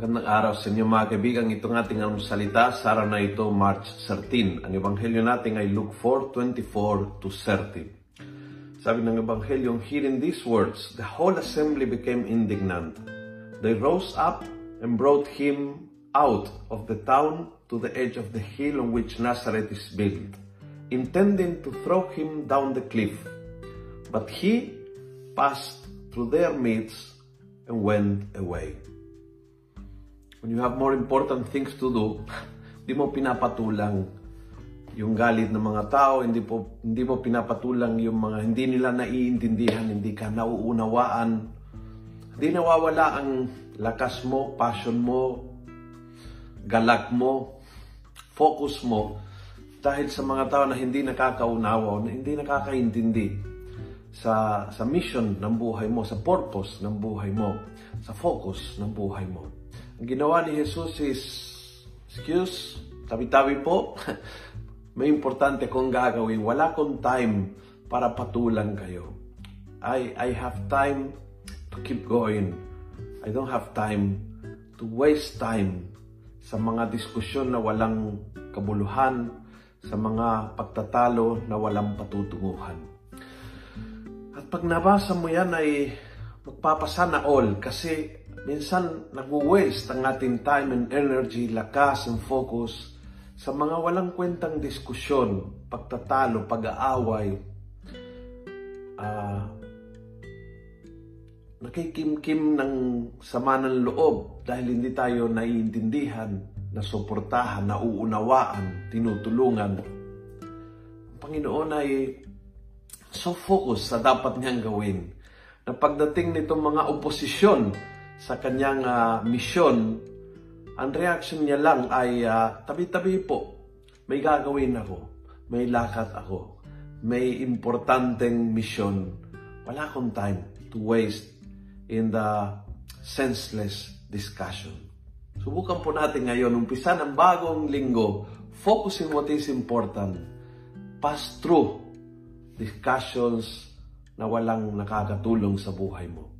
araw sa inyo mga kaibigan. Itong ating salita sa araw na ito, March 13. Ang ebanghelyo natin ay Luke 4:24 to 30. Sabi ng ebanghelyo, hearing these words, the whole assembly became indignant. They rose up and brought him out of the town to the edge of the hill on which Nazareth is built, intending to throw him down the cliff. But he passed through their midst and went away. When you have more important things to do, hindi mo pinapatulang yung galit ng mga tao, hindi po hindi mo pinapatulang yung mga hindi nila naiintindihan, hindi ka nauunawaan. Hindi nawawala ang lakas mo, passion mo, galak mo, focus mo dahil sa mga tao na hindi nakakaunawa, na hindi nakakaintindi sa sa mission ng buhay mo, sa purpose ng buhay mo, sa focus ng buhay mo. Ang ginawa ni Jesus is, excuse, tabi-tabi po, may importante kong gagawin. Wala kong time para patulang kayo. I, I have time to keep going. I don't have time to waste time sa mga diskusyon na walang kabuluhan, sa mga pagtatalo na walang patutunguhan. At pag nabasa mo yan ay magpapasana all kasi minsan nag-waste ang ating time and energy, lakas and focus sa mga walang kwentang diskusyon, pagtatalo, pag-aaway, uh, nakikimkim ng sama ng loob dahil hindi tayo naiintindihan, nasuportahan, nauunawaan, tinutulungan. Ang Panginoon ay so focus sa dapat niyang gawin na pagdating nitong mga oposisyon sa kanyang uh, misyon, ang reaction niya lang ay uh, tabi-tabi po. May gagawin ako. May lakad ako. May importanteng misyon. Wala akong time to waste in the senseless discussion. Subukan po natin ngayon, umpisa ng bagong linggo, focusing what is important. Pass through discussions na walang nakakatulong sa buhay mo.